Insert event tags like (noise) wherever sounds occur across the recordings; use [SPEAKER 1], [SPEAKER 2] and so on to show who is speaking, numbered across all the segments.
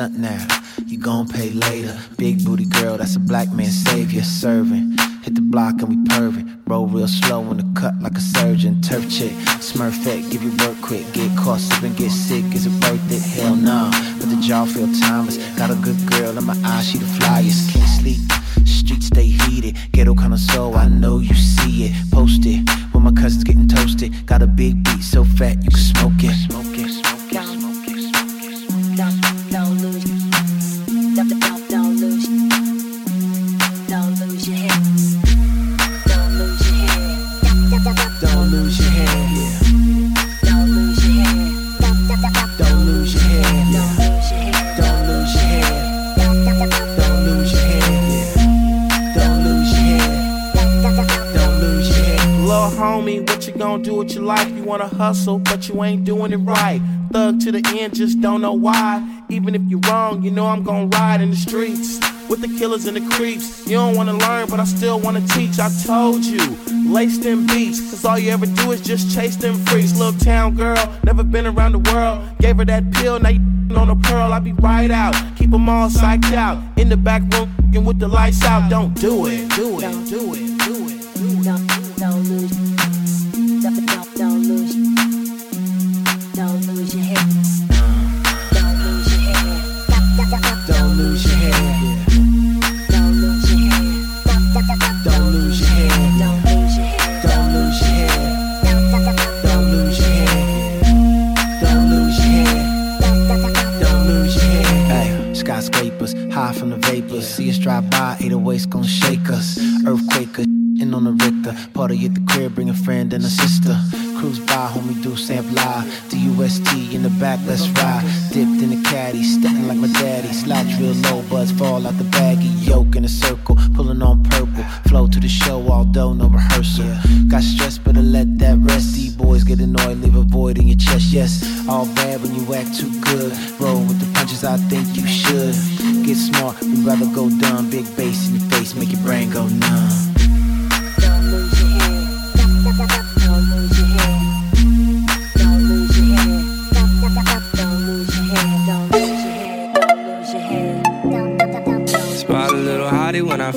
[SPEAKER 1] stunt now. Killers and the creeps. You don't wanna learn, but I still wanna teach. I told you, lace them beats, cause all you ever do is just chase them freaks. Little town girl, never been around the world. Gave her that pill, now you (laughs) on a pearl. I be right out, keep them all psyched out. In the back room, with the lights out. Don't do it, do it, do it, do it.
[SPEAKER 2] And a sister.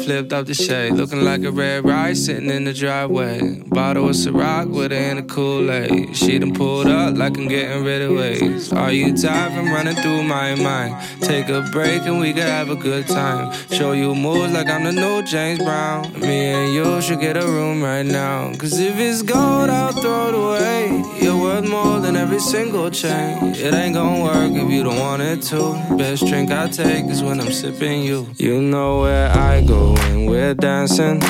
[SPEAKER 3] Flipped off the shade. Looking like a red rice sitting in the driveway. Bottle of Ciroc with it in a Kool-Aid. She done pulled up like I'm getting rid of waves. Are you tired from running through my mind? Take a break and we can have a good time. Show you moves like I'm the new James Brown. Me and you should get a room right now. Cause if it's gold, I'll throw it away. You're worth more than every single chain. It ain't gonna work if you don't want it to. Best drink I take is when I'm sipping you. You know where I go when we're dancing.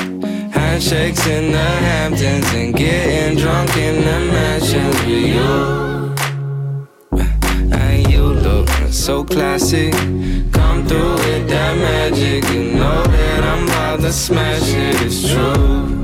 [SPEAKER 3] Handshakes in the Hamptons and getting drunk in the mansions with you. And you look so classy. Come through with that magic. You know that I'm about to smash it. It's true.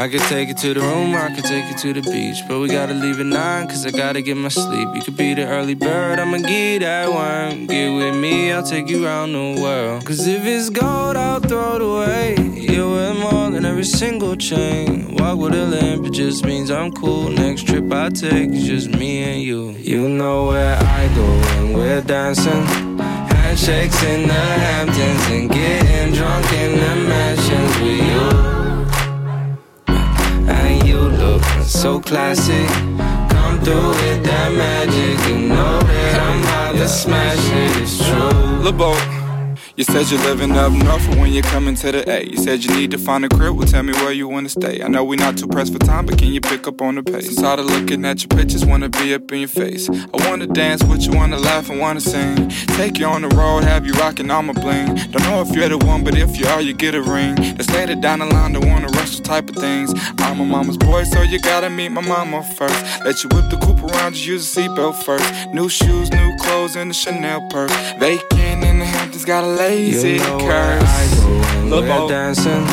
[SPEAKER 3] I could take you to the room, I could take you to the beach. But we gotta leave at nine, cause I gotta get my sleep. You could be the early bird, I'ma get that one. Get with me, I'll take you around the world. Cause if it's gold, I'll throw it away. You're worth more than every single chain. Walk with a limp, it just means I'm cool. Next trip I take is just me and you. You know where I go when we're dancing. Handshakes in the Hamptons and getting so classic. Come through with that magic, you know that I'm about to smash it. It's true.
[SPEAKER 4] LeBeau. You said you're living up north, but when you're coming to the A, you said you need to find a crib. Well, tell me where you wanna stay. I know we not too pressed for time, but can you pick up on the pace? Tired of looking at your pictures, wanna be up in your face. I wanna dance with you, wanna laugh and wanna sing. Take you on the road, have you rocking all my bling. Don't know if you're the one, but if you are, you get a ring. Let's later down the line, don't wanna rush the type of things. I'm a mama's boy, so you gotta meet my mama first. Let you whip the coupe around, just use a seatbelt first. New shoes, new clothes, and a Chanel purse. Vacant Hamptons, got a lazy
[SPEAKER 3] you know
[SPEAKER 4] curse.
[SPEAKER 3] When we're dancing.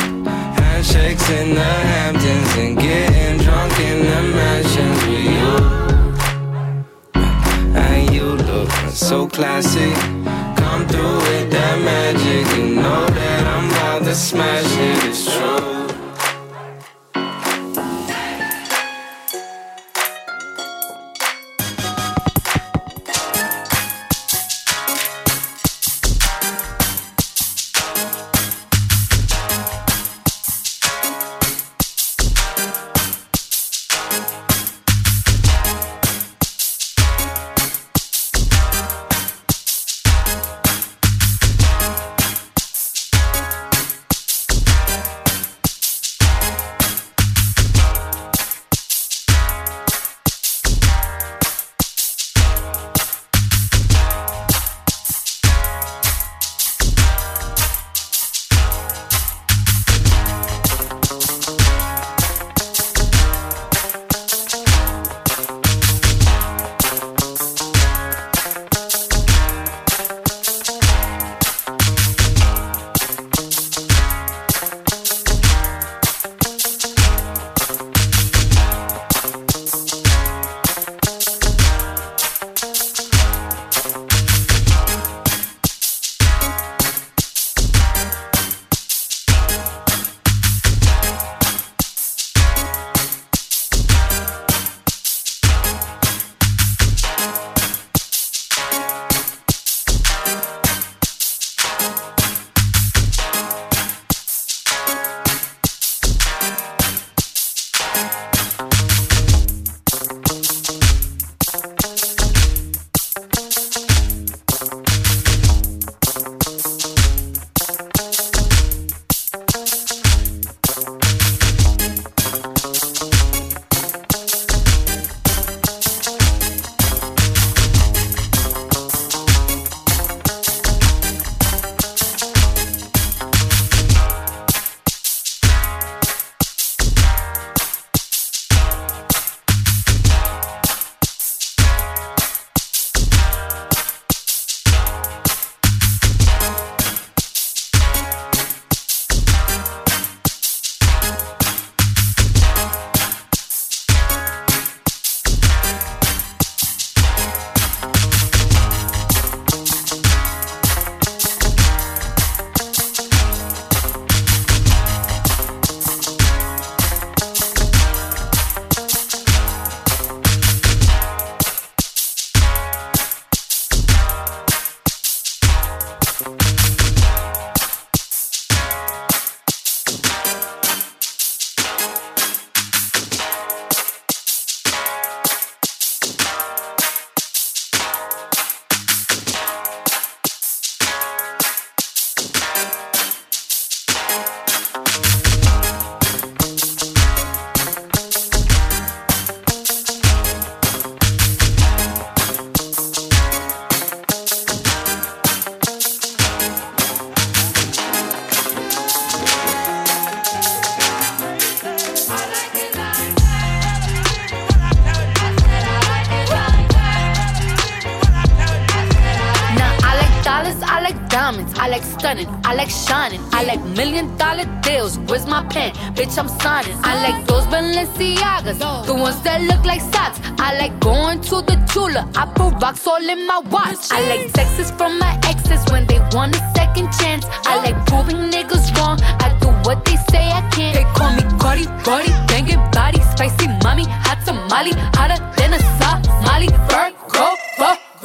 [SPEAKER 3] Handshakes in the Hamptons and getting drunk in the mansions with you. And you look so classy. Come through with that magic. You know that I'm about to smash it. It's true.
[SPEAKER 5] Dollar. Where's my pen? Bitch, I'm signing. I like those Balenciagas, the ones that look like socks. I like going to the Tula. I put rocks all in my watch. I like texts from my exes when they want a second chance. I like proving niggas wrong. I do what they say I can't. They call me Cardi, Cardi, banging body, spicy mommy, hot tamale, hotter than a Somali. Virgo,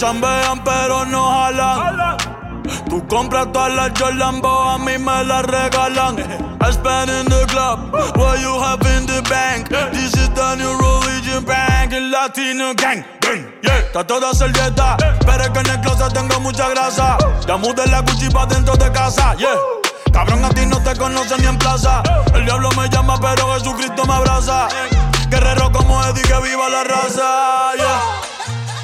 [SPEAKER 6] Chambean, pero no jalan. Tú compras todas las Jordan, a mí me las regalan. I spend in the club, what you have in the bank. This is the new religion bank, el latino gang. gang, Yeah, está toda hacer dieta, pero es que en el closet tengo mucha grasa. Ya mudé la Gucci pa' dentro de casa, yeah. Cabrón, a ti no te conocen ni en plaza. El diablo me llama, pero Jesucristo me abraza. Guerrero como Eddie, que viva la raza, yeah.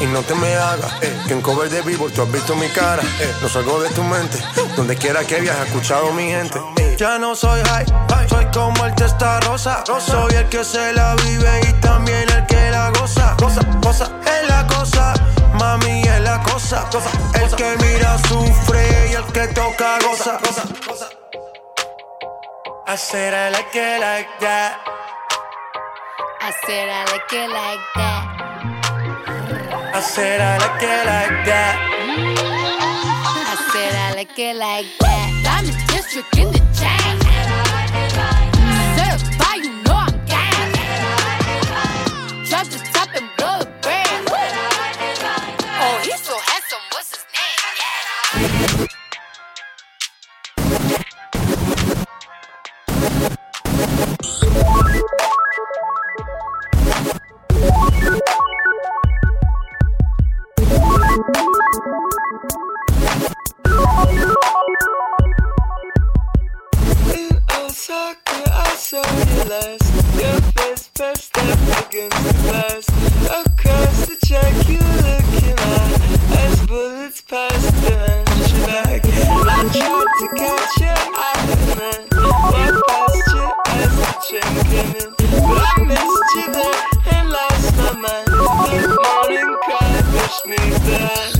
[SPEAKER 7] Y no te me hagas, eh, que en cover de vivo tú has visto mi cara, eh, no salgo de tu mente, donde quiera que viajes, escuchado mi gente. eh. Ya no soy high, soy como el testa rosa, soy el que se la vive y también el que la goza, goza, goza, es la cosa, mami es la cosa, cosa, el que mira sufre y el que toca goza, goza, goza. I said I like it like that.
[SPEAKER 5] I said I like it like that.
[SPEAKER 7] I said I like it like that.
[SPEAKER 5] I said I like it like that. Diamond district in the chain. sucker, I saw you last. Your face pressed up against the
[SPEAKER 8] glass. Across the track, you looking at as bullets passed behind your back. I tried to catch your I couldn't. Walked past you as the train came in, but I missed you there and lost my mind. The morning cry pushed me back.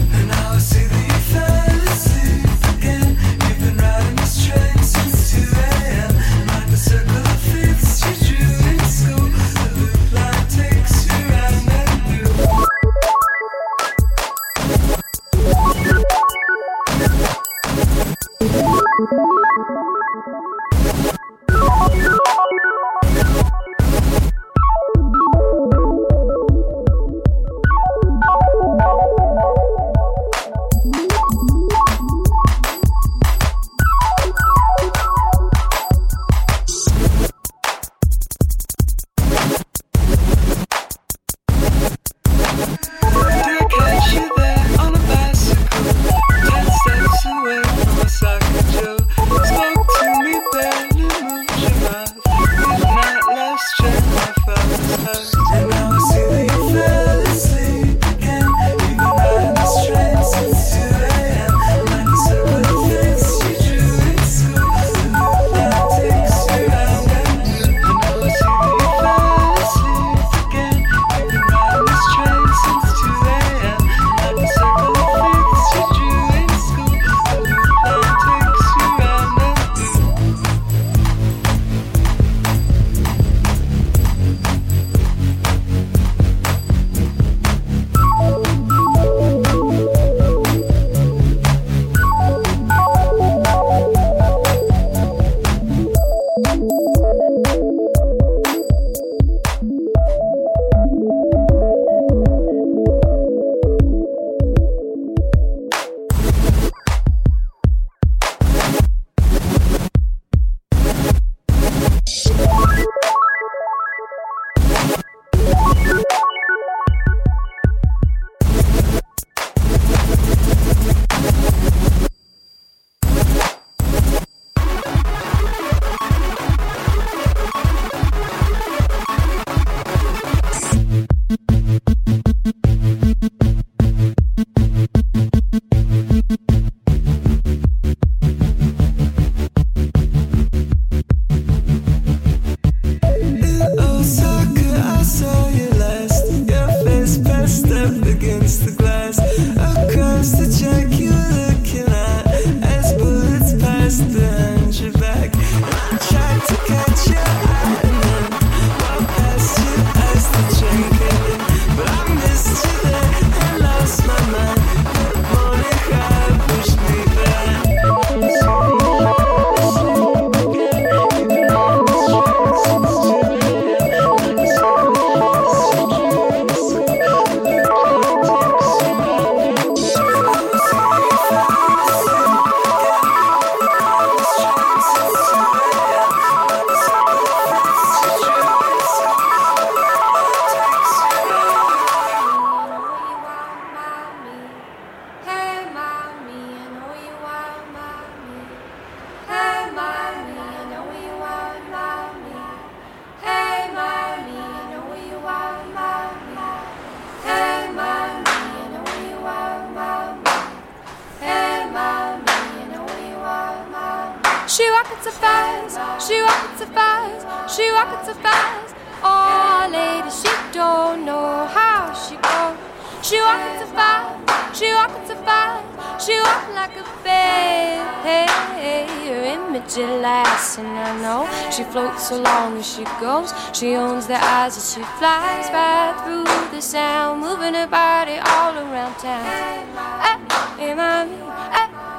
[SPEAKER 8] goes. She owns the eyes as she flies by through the sound, moving her body all around town. Hey, hey, mommy,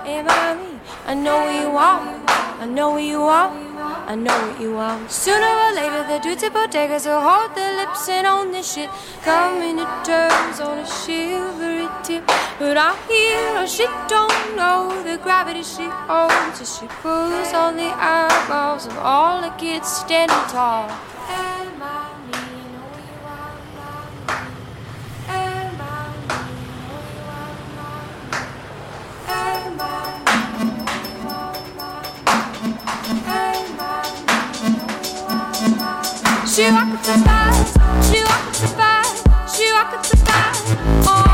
[SPEAKER 8] hey, mommy, I know where you are. I know where you are. I know what you are. Sooner or later, the dudes at bodegas will hold their lips and own this shit. Coming to terms on a shiver tip. But I hear she don't know the gravity she holds as she pulls on the eyeballs of all the kids standing tall. She rocked the spot, she rocked the spot, she rocked the
[SPEAKER 9] spot.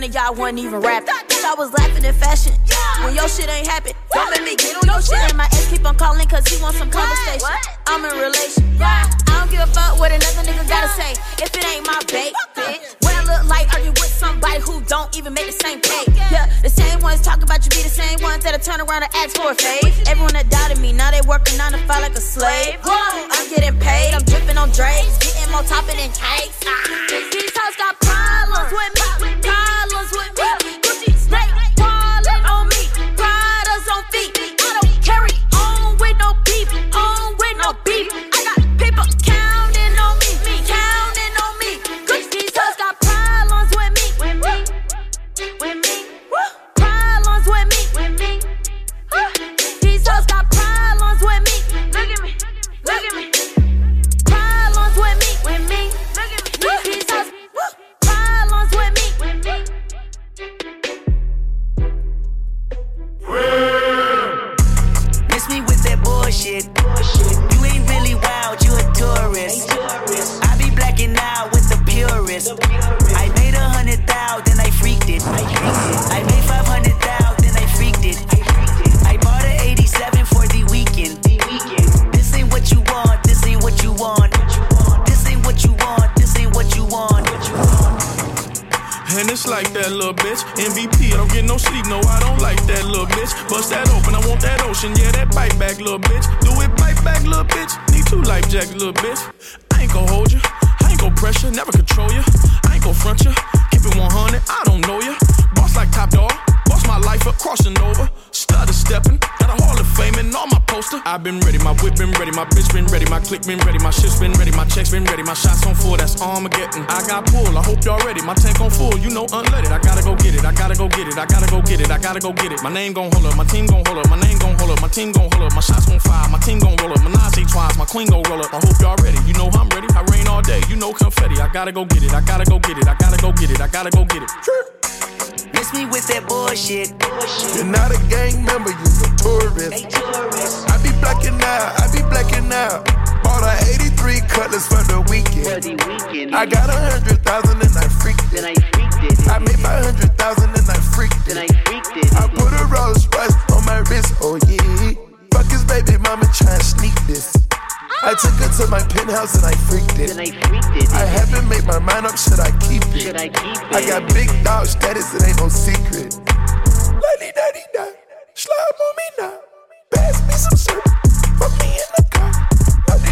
[SPEAKER 9] none of y'all wasn't even rapping.
[SPEAKER 7] Name gon' hold up, my team gon' hold up, my name gon' hold up, my team gon' hold up, my shots gon' fire, my team gon' roll up, my Nazi twice, my queen gon' roll up. I hope y'all ready, you know I'm ready. I rain all day, you know confetti. I gotta go get it, I gotta go get it, I gotta go get it, I gotta go get it.
[SPEAKER 10] Miss me with that bullshit. Bullshit.
[SPEAKER 11] You're not a gang member, you're a tourist. I be blacking out, I be blacking out. Bought a 83 cutlass for the weekend. I got a hundred thousand and I freaked it. I made five hundred thousand and I freaked it. I put a Rolls Royce on my wrist, oh yeah. Fuck his baby mama trying to sneak this. I took her to my penthouse and I freaked it. I haven't made my mind up, should I keep it? I got big dog status, it ain't no secret. Lady daddy da, slime on me now. Pass me some syrup, put me in the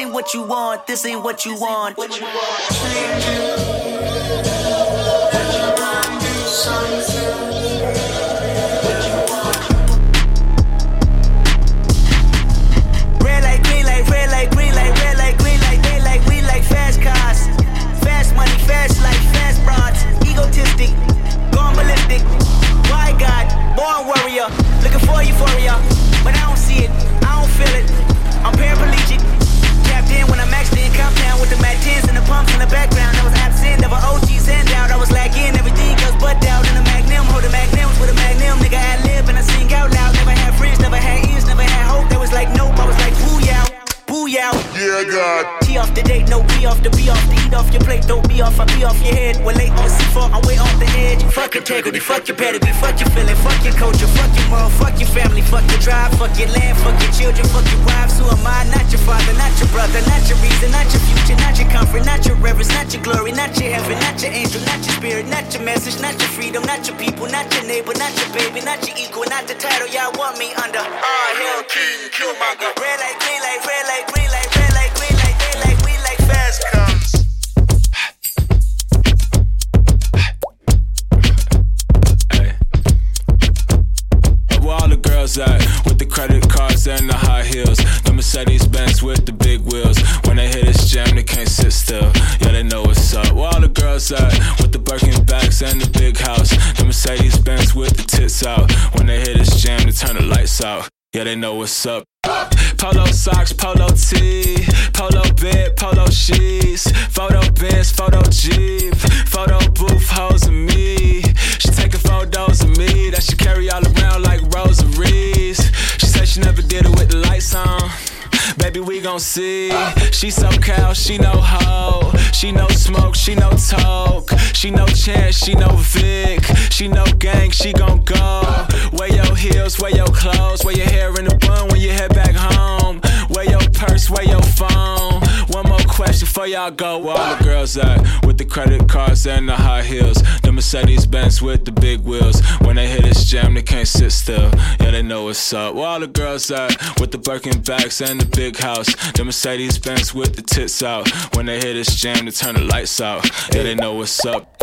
[SPEAKER 10] ain't what you want, this ain't what you want. Red
[SPEAKER 12] what's up. Polo socks, polo tee, polo bed, polo sheets, photo bins, photo jeep, photo booth, hoes of me. She taking photos of me that she carry all around like rosaries. She said she never did it with the lights on. Baby, we gon' see. She so cow, she no hoe. She no smoke, she no talk. She no chance, she no Vic. She no gang, she gon' go. Heels, wear your clothes, wear your hair in a bun when you head back home. Wear your purse, wear your phone. Before y'all go. Where all the girls at? With the credit cards and the high heels. The Mercedes Benz with the big wheels. When they hit this jam, they can't sit still. Yeah, they know what's up. Where all the girls at? With the Birkin bags and the big house. The Mercedes Benz with the tits out. When they hit this jam, they turn the lights out. Yeah, they know what's up.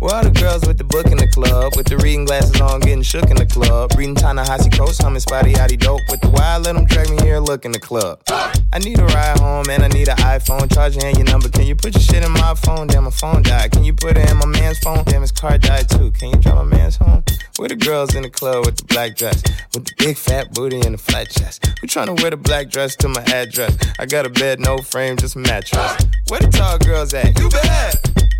[SPEAKER 13] Where all the girls with the book in the club, with the reading glasses on, getting shook in the club, reading Ta-Nehisi Coates, humming Spotty Yachty Dope, with the wild, let them drag me here, look in the club. I need a ride home and I need an iPhone, charge your number, can you put your shit in my phone? Damn, my phone died. Can you put it in my man's phone? Damn, his car died too. Can you drive my man's home? Where the girls in the club with the black dress, with the big fat booty and the flat chest? Who tryna wear the black dress to my address? I got a bed, no frame, just a mattress. Where the tall girls at? You bad.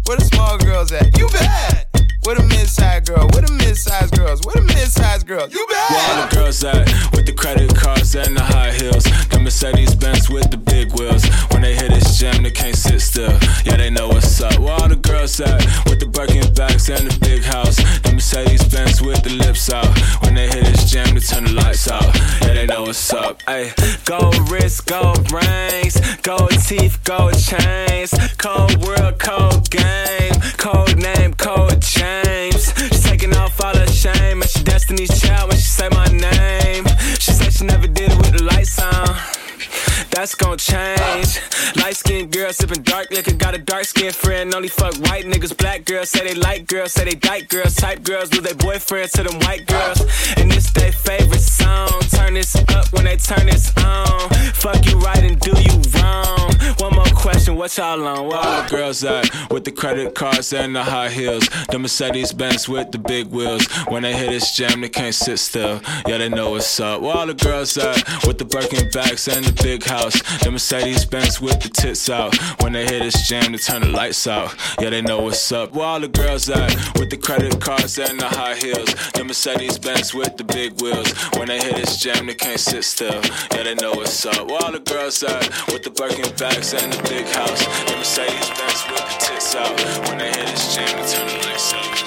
[SPEAKER 13] Where the small girls at? You bad. Where the mid-sized girl? Where the mid-sized girls? Where the mid-sized girls? You bet.
[SPEAKER 12] Where all the girls at? With the credit cards and the high heels. The Mercedes Benz with the big wheels. When they hit jam, they can't sit still. Yeah, they know what's up. Where all the girls at? With the Birkin bags and the big house. The Mercedes Benz with the lips out. When they hit this jam, they turn the lights out. Yeah, they know what's up. Hey, gold wrist, gold rings, gold teeth, gold chains, cold world, cold game, cold name, cold James. She's taking off all her shame, and she Destiny's child when she say my name. She said she never did it with the lights on. That's gon' change. Light skinned girl sipping dark liquor, got a dark skinned friend. Only fuck white niggas. Black girls say they like girls, say they dyke girls. Type girls lose their boyfriends to them white girls. And this their favorite song. Turn this up when they turn this on. Fuck you right and do you wrong. One more question, what y'all on? Where all the girls at? With the credit cards and the high heels. The Mercedes Benz with the big wheels. When they hit this jam, they can't sit still. Yeah, they know what's up. Where all the girls at? With the Birkin bags and the big house. The Mercedes Benz with the tits out. When they hit this jam, they turn the lights out. Yeah, they know what's up. Where all the girls at? With the credit cards and the high heels. The Mercedes Benz with the big wheels. When they hit this jam, they can't sit still. Yeah, they know what's up. Where all the girls at? With the Birkin bags and the big house. The Mercedes Benz with the tits out. When they hit this jam, they turn the lights out.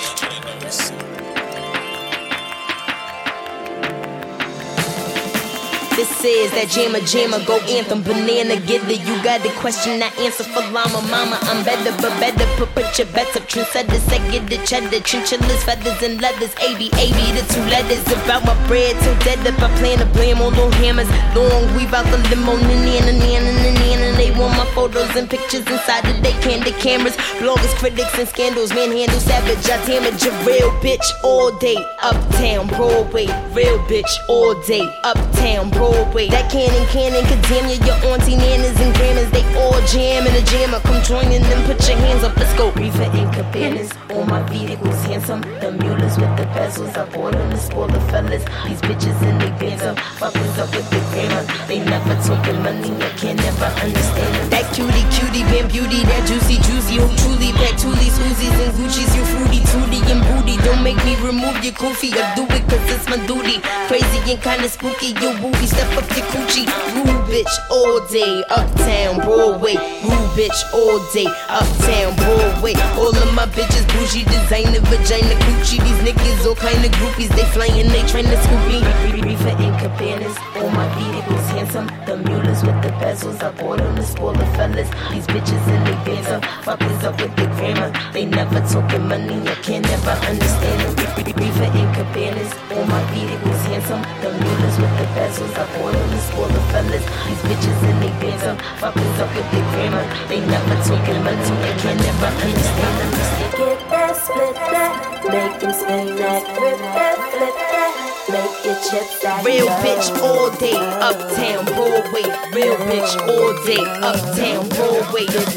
[SPEAKER 14] This is that jammer jammer go anthem banana getter. You got the question I answer for llama mama. I'm better but better put put your bets up trendsetter second the cheddar chinchillas feathers and leathers. AB AB the two letters about my bread till dead up. I plan to blame on little hammers. Long weave out the limo nana nana nana. They want my photos and pictures inside of they candy cameras. Bloggers, critics, and scandals. Manhandle savage. I damage a real bitch all day. Uptown Broadway, real bitch all day. Uptown Broadway. That cannon cannon damn you. Your auntie nanas and grandmas they all jam in the jammer. Come join in them. Put your hands up. Let's go. Reefer and cabanas. All my vehicles handsome. The mules with the bezels. I bought them to spoil the fellas. These bitches in they bands up. Fuckers up with the grammar. They never talking money. I can never understand them. That cutie cutie bam beauty. That juicy juicy. Who truly pack toolies, Uzis and Gucci's. You fruity tooty and booty. Don't make me remove your goofy. I do it cause it's my duty. Crazy and kinda spooky. Your booty step up your coochie. Rude bitch all day. Uptown Broadway. Rude bitch all day. Uptown Broadway. All of my bitches bougie designer vagina coochie. These niggas all kind of groupies. They flying, they trying to scoop me. Reefer and cabanas. All my vehicles handsome. The mules with the bezels. I bought them to spoil the fellas. These bitches in bands up. Fuckers up with the grammar. They never talking money. I can never understand them. Reefer and cabanas. All my vehicles handsome. The mules with the bezels. I bought them to spoil the fellas. These bitches in they bands up. Fuckers up with the grammar. They never talking money. I can never understand them.
[SPEAKER 2] Get that, split that, make them spin that, grip that, flip that, make your chips that.
[SPEAKER 14] Real bitch all day, uptown Broadway. Real bitch all day, uptown Broadway.
[SPEAKER 2] Get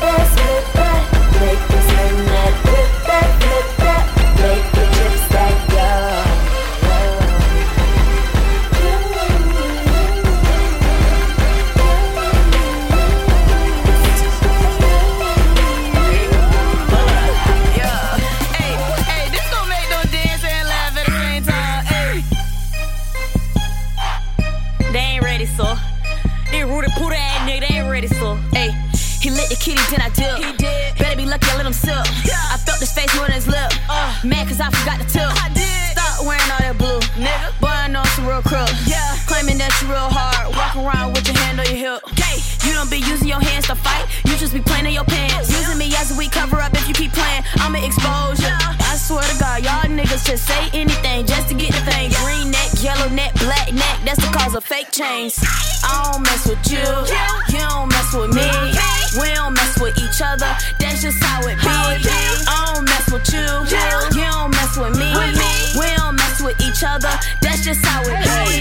[SPEAKER 2] that, split that, make them spin that,
[SPEAKER 9] I'ma expose you. I swear to God, y'all niggas just say anything just to get the thing. Green neck, yellow neck, black neck. That's the cause of fake chains. I don't mess with you. You don't mess with me. We don't mess with each other. That's just how it be. I don't mess with you. You don't mess with me. We don't mess with each other. That's just how it be.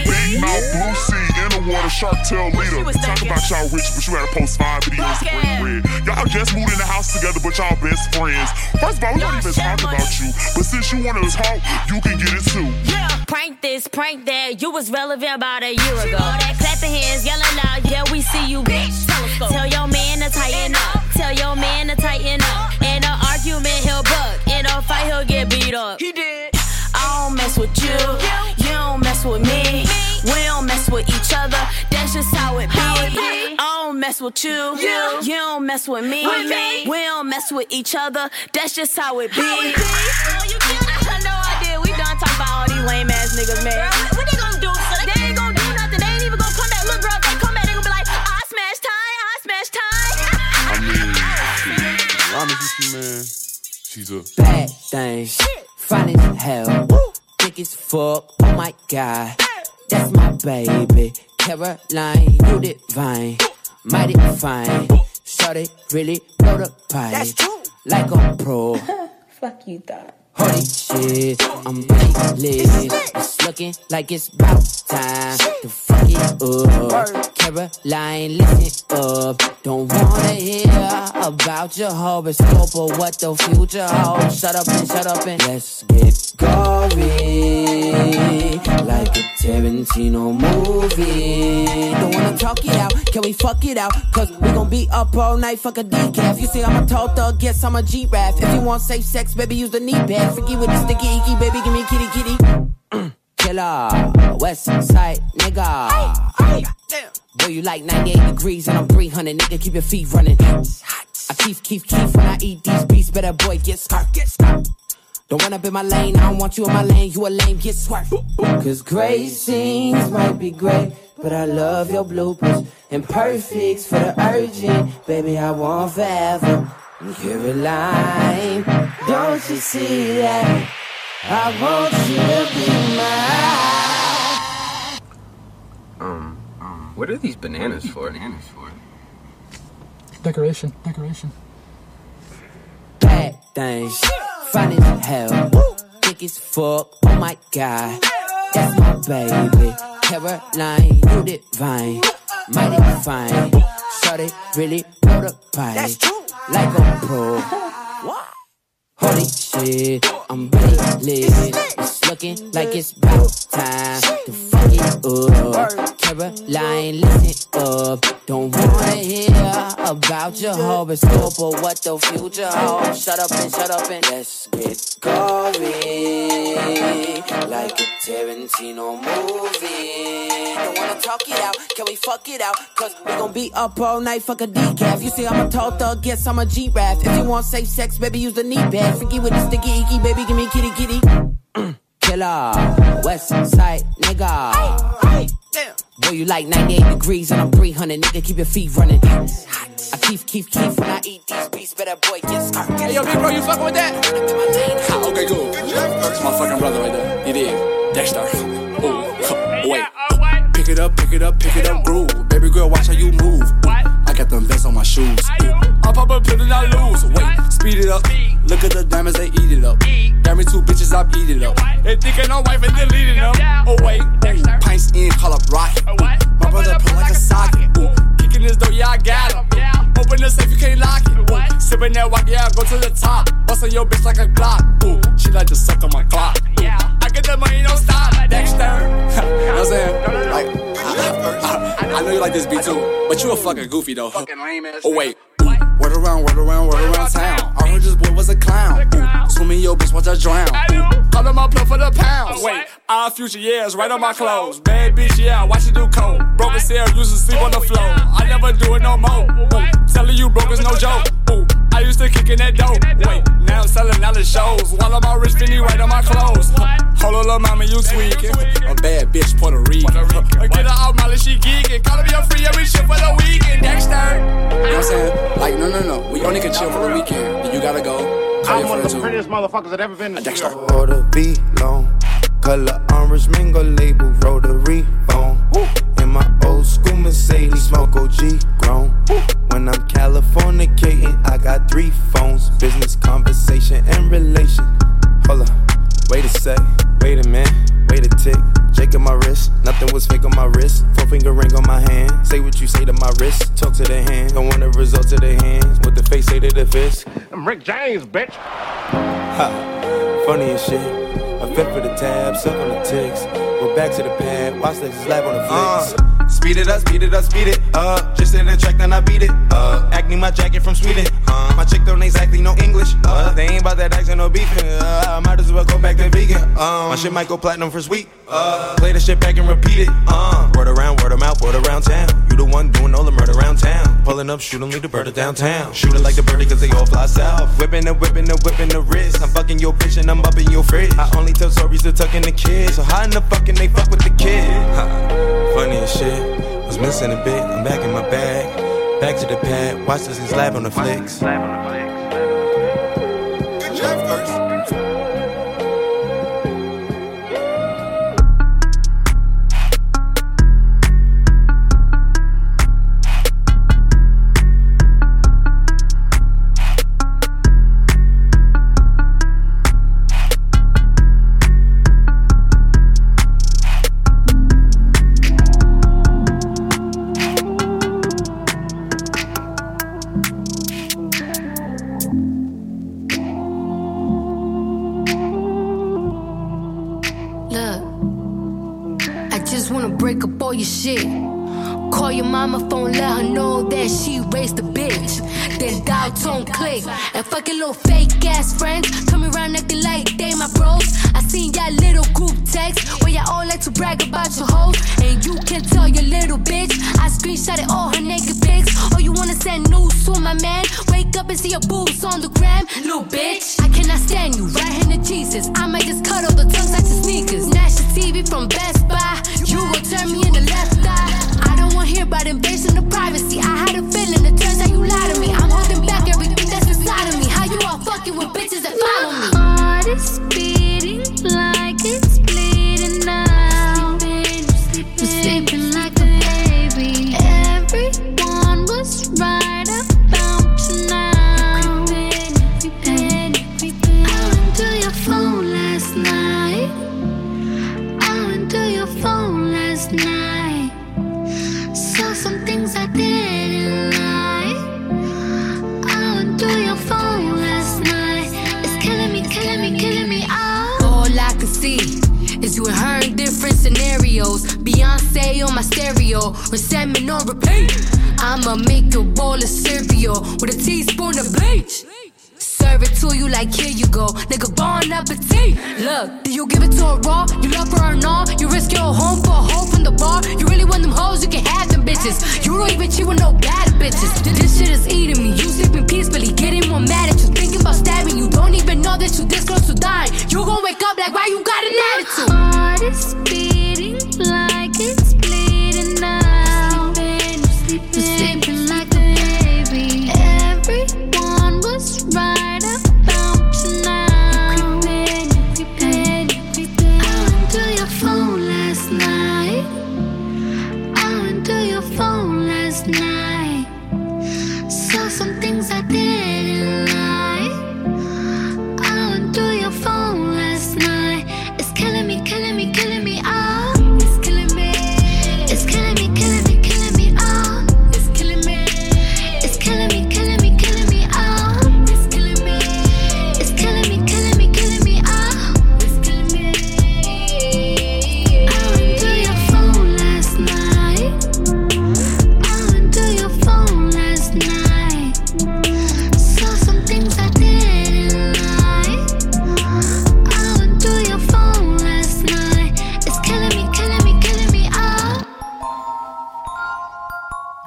[SPEAKER 15] Big mouth, blue shark tail leader. Talk about y'all rich, but you gotta post five videos to bring red. Y'all just moved in the house together, but y'all best friends. First of all, we don't even talk about you, but since you wanna talk, you can get it too.
[SPEAKER 9] Yeah, Prank this, prank that. You was relevant about a year ago. That clapping hands, yelling loud. Yeah, we see you, bitch. Tell your man to tighten up. tell your man to tighten up. In an argument, he'll buck. In a fight, he'll get beat up. He did. I don't mess with you. You don't mess with me. We don't mess with each other. That's just how it be. I don't mess with you. You don't mess with me. We don't mess with each other. That's just how it be. I know I did. We done talking about all these lame ass niggas, man. What they gonna do? They ain't gonna do nothing. They ain't even gonna come back. Look, girl, they come back, they gonna be like, I smash time. I smash time.
[SPEAKER 16] I mean, shit, honest with you, man, she's a
[SPEAKER 17] bad thing. Fine as hell. Thick as fuck. Oh my god. That's my baby. Caroline, you divine. Mighty fine. Shorty really blow the pipe. That's true. Like a pro. (laughs)
[SPEAKER 14] Fuck you thought.
[SPEAKER 17] Holy shit, I'm lit. It's looking like it's about time to fuck it up. Caroline, listen up. Don't wanna hear about your horoscope or what the future holds. Shut up and shut up and let's get gory. Like a Tarantino movie. Don't wanna talk it out, can we fuck it out? Cause we gon' be up all night, fuck a decaf. You see, I'm a tall thug, yes, I'm a G-Rap. If you want safe sex, baby, use the knee pad. Freaky with the sticky icky, baby, give me kitty kitty. (clears throat) Killer, West Side nigga. Boy, you like 98 degrees and I'm 300, nigga, keep your feet running. I keep, keep, keep when I eat these beats, better boy, get scarf, get scarf. Don't run up in my lane, I don't want you in my lane, you a lame, get swerved. Cause great scenes might be great, but I love your bloopers. And perfects for the urgent, baby, I want forever. Caroline, don't you see that? I want you to be mine.
[SPEAKER 18] Um, what are these bananas for? Bananas for?
[SPEAKER 19] Decoration, decoration.
[SPEAKER 17] Bad things, fine as hell, thick as fuck. Oh my god, that's my baby. Caroline, you divine, mighty fine. Shorty really blow the pipe like a pro. (laughs) Holy shit, I'm really lit. It's looking like it's about time it up. Caroline, listen up. Don't wanna hear about your horoscope or what the future holds. Shut up and shut up and let's get gory. Like a Tarantino movie. Don't wanna talk it out, can we fuck it out? Cause we gon' be up all night, fuck a decaf. You see, I'm a tall thug, yes, I'm a G-Rap. If you want safe sex, baby, use the knee pad. Freaky with the sticky icky, baby, give me kitty kitty. (clears throat) Killer, West Side nigga. Boy, you like 98 degrees and I'm 300, nigga, keep your feet running. I keep, keep, keep when I eat these beats, better boy, get scarf.
[SPEAKER 20] Hey, yo, big bro, you fucking with that? Ha, okay, cool. That's my fucking brother right there. You dig? Dexter. Ooh, huh, wait. Pick it up, pick it up, pick it up, groove. Baby girl, watch how you move. I got them vests on my shoes. I pop up, put it, I lose. Wait, speed it up. Look at the diamonds, they eat it up. Got me two bitches, I eat it up. They thinking I'm wife and deleting them. Oh, wait. Ooh, pints in, call up rocket. Ooh, my brother put like a socket. Ooh, kicking this door, yeah, I got him. Open the safe, you can't lock it. Ooh, sipping that walk, yeah, I go to the top. Bustin' your bitch like a Glock. Ooh, she like to suck on my clock. Ooh, I get the money, don't stop. Dexter. (laughs) you know what I'm saying? Like, I, I, I know you like this beat too, but you a fucking goofy though. Fucking lame ass. Oh wait. Word around, word around, word around town. I heard this boy was a clown. Ooh, swimming your bitch, watch her drown. Ooh, call him my plug for the pounds. Wait, our future years right on my clothes. Bad bitch, yeah, watch you do coke. Broken cell, used to sleep on the floor. I never do it no more. Ooh, telling you broke is no joke. Ooh, I used to kick in that dope. Wait, now I'm selling out the shows. While I'm all rich, Finny right on my clothes. Hold on, little mama, you tweaking. A bad bitch, Puerto Rican. Uh, Get her out, Molly, she geeking. Call me your free every shit for the weekend. Dexter. You know what I'm saying? Like, no, no, no. We only can chill for the weekend. You gotta go. Call
[SPEAKER 21] I'm one of the prettiest motherfuckers that ever been to
[SPEAKER 20] Dexter.
[SPEAKER 22] Order be long. Color orange mingle label rotary phone. In my old school Mercedes, smoke OG grown. When I'm Californicating, I got three phones. Business, conversation, and relation. Hold up, wait a sec, wait a minute, wait a tick. Shake on my wrist, nothing was fake on my wrist. Four finger ring on my hand. Say what you say to my wrist, talk to the hand. Don't want the results of the hands. What the face say to the fist.
[SPEAKER 21] I'm Rick James, bitch.
[SPEAKER 22] Ha, funny as shit. A fit for the tab, suck on the ticks. We're back to the pad, watch Lexus live on the uh, flicks.
[SPEAKER 13] Speed it up, speed it up, speed it up. Just in the track, then I beat it up. Acne, my jacket from Sweden. Uh, my chick don't exactly know English. Uh, they ain't about that accent, no beefing. Uh, I might as well go back to vegan. Um, my shit might go platinum for sweet. Uh, play the shit back and repeat it. Uh, word around, word of mouth, word around town. You the one doing all the murder around town. Pulling up, shooting, leave the bird downtown. Shooting like the birdie, cause they all fly south. Whipping and whipping and whipping the wrist. I'm fucking your bitch and I'm up in your fridge. I only tell stories to tuck in the kids. So how in the fucking they fuck with the kid? Huh. (laughs) Funny as shit. Was missing a bit, I'm back in my bag. Back to the pad, watch this and slap on the flicks.
[SPEAKER 5] Dial tone click. And fucking little fake ass friends coming around acting like they my bros. I seen y'all little group text where y'all all like to brag about your hoes. And you can tell your little bitch. I screenshotted all her naked pics. Oh, you wanna send news to my man? Wake up and see your boobs on the gram, little bitch. I cannot stand you, right hand Jesus. I might just cut all the tongues out your sneakers. Nash your TV from Best Buy. You gon' turn me in the left eye. I don't wanna hear about invasion of privacy. I had a feeling it turns out you lied to me. I'm fucking with bitches that follow me?
[SPEAKER 23] Heart is beating
[SPEAKER 5] in different scenarios. Beyonce on my stereo, resentment on repeat. I'ma make a bowl of cereal with a teaspoon of bleach. Serve it to you like here you go, nigga. Bon appetit. Look, do you give it to her raw? You love her or not? You risk your home for a hoe from the bar. You really want them hoes? You can have them bitches. You don't even cheat with no bad bitches. This shit is eating me. You sleeping peacefully, getting more mad at you, thinking about stabbing you. Don't even know that you this close to dying. You gon' wake up like why you got an attitude?
[SPEAKER 23] Heart is beating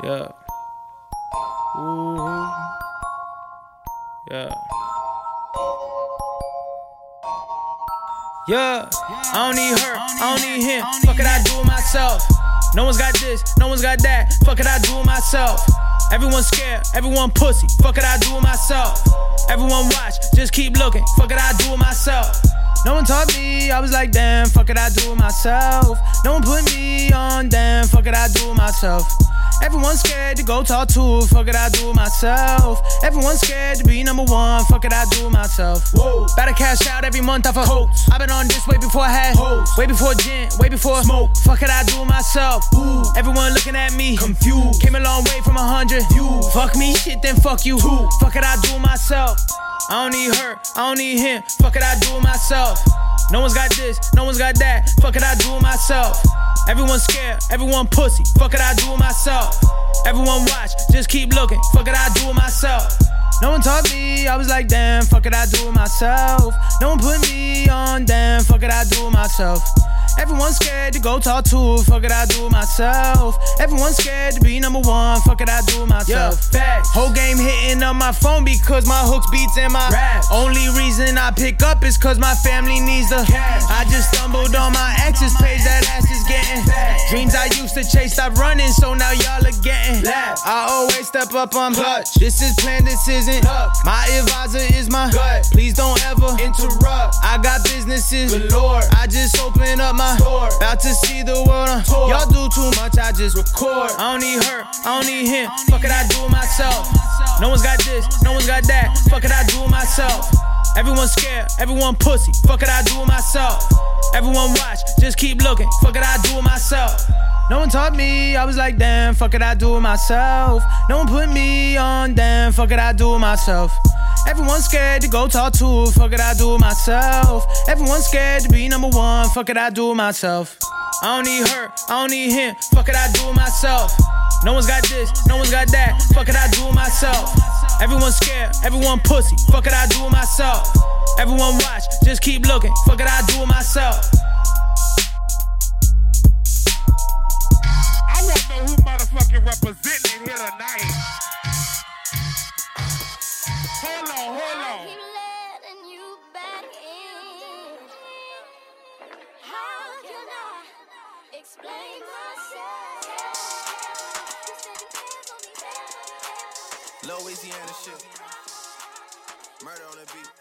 [SPEAKER 7] Yeah. Ooh. Yeah.
[SPEAKER 24] Yeah, I don't need her, I don't need him. Fuck it, I do it myself. No one's got this, no one's got that. Fuck it, I do it myself. Everyone's scared, everyone pussy. Fuck it, I do it myself. Everyone watch, just keep looking. Fuck it, I do it myself. No one taught me, I was like, damn, fuck it, I do it myself. No one put me on, damn, fuck it, I do it myself. Everyone's scared to go talk to, fuck it, I do it myself. Everyone's scared to be number one, fuck it, I do it myself. Whoa. Better cash out every month off a coats. I've been on this way before I had hoes. Way before gin, way before smoke. Fuck it, I do it myself. Ooh. Everyone looking at me, confused. Came a long way from a hundred. You fuck me, shit, then fuck you. Ooh. Fuck it, I do it myself. I don't need her, I don't need him. Fuck it, I do it myself. No one's got this, no one's got that. Fuck it, I do it myself. Everyone scared, everyone pussy. Fuck it, I do it myself. Everyone watch, just keep looking. Fuck it, I do it myself. No one taught me, I was like, damn, fuck it, I do it myself. No one put me on, damn, fuck it, I do it myself. Everyone's scared to go talk to, fuck it, I do it myself. Everyone's scared to be number one, fuck it, I do it myself. Yeah, facts. Whole game hitting up my phone because my hooks beats in my rap. Only reason I pick up is cause my family needs the cash. I just stumbled on my ex's page, that ass is getting fat. Dreams I used to chase, stop running, so now y'all are getting laugh. I always step up on clutch. This is planned, this isn't luck. My advisor is my gut. Please don't ever interrupt. I got businesses galore. I just open up my store. About to see the world tour. Y'all do too much, I just record. I don't need her, I don't need him. Fuck it, I do it myself. No one's got this, no one's got that. Fuck it, I do it myself. Everyone's scared, everyone pussy. Fuck it, I do it myself. Everyone watch, just keep looking. Fuck it, I do it myself. No one taught me, I was like, damn, fuck it, I do it myself. No one put me on, damn, fuck it, I do it myself. Everyone's scared to go talk to, fuck it, I do it myself. Everyone's scared to be number one, fuck it, I do it myself. I don't need her, I don't need him, fuck it, I do it myself. No one's got this, no one's got that, fuck it, I do it myself. Everyone's scared, everyone pussy, fuck it, I do it myself. Everyone watch, just keep looking, fuck it, I do it myself.
[SPEAKER 21] To know who motherfucking representing here tonight. Hold on, hold on.
[SPEAKER 13] Louisiana shit. Murder on the beat.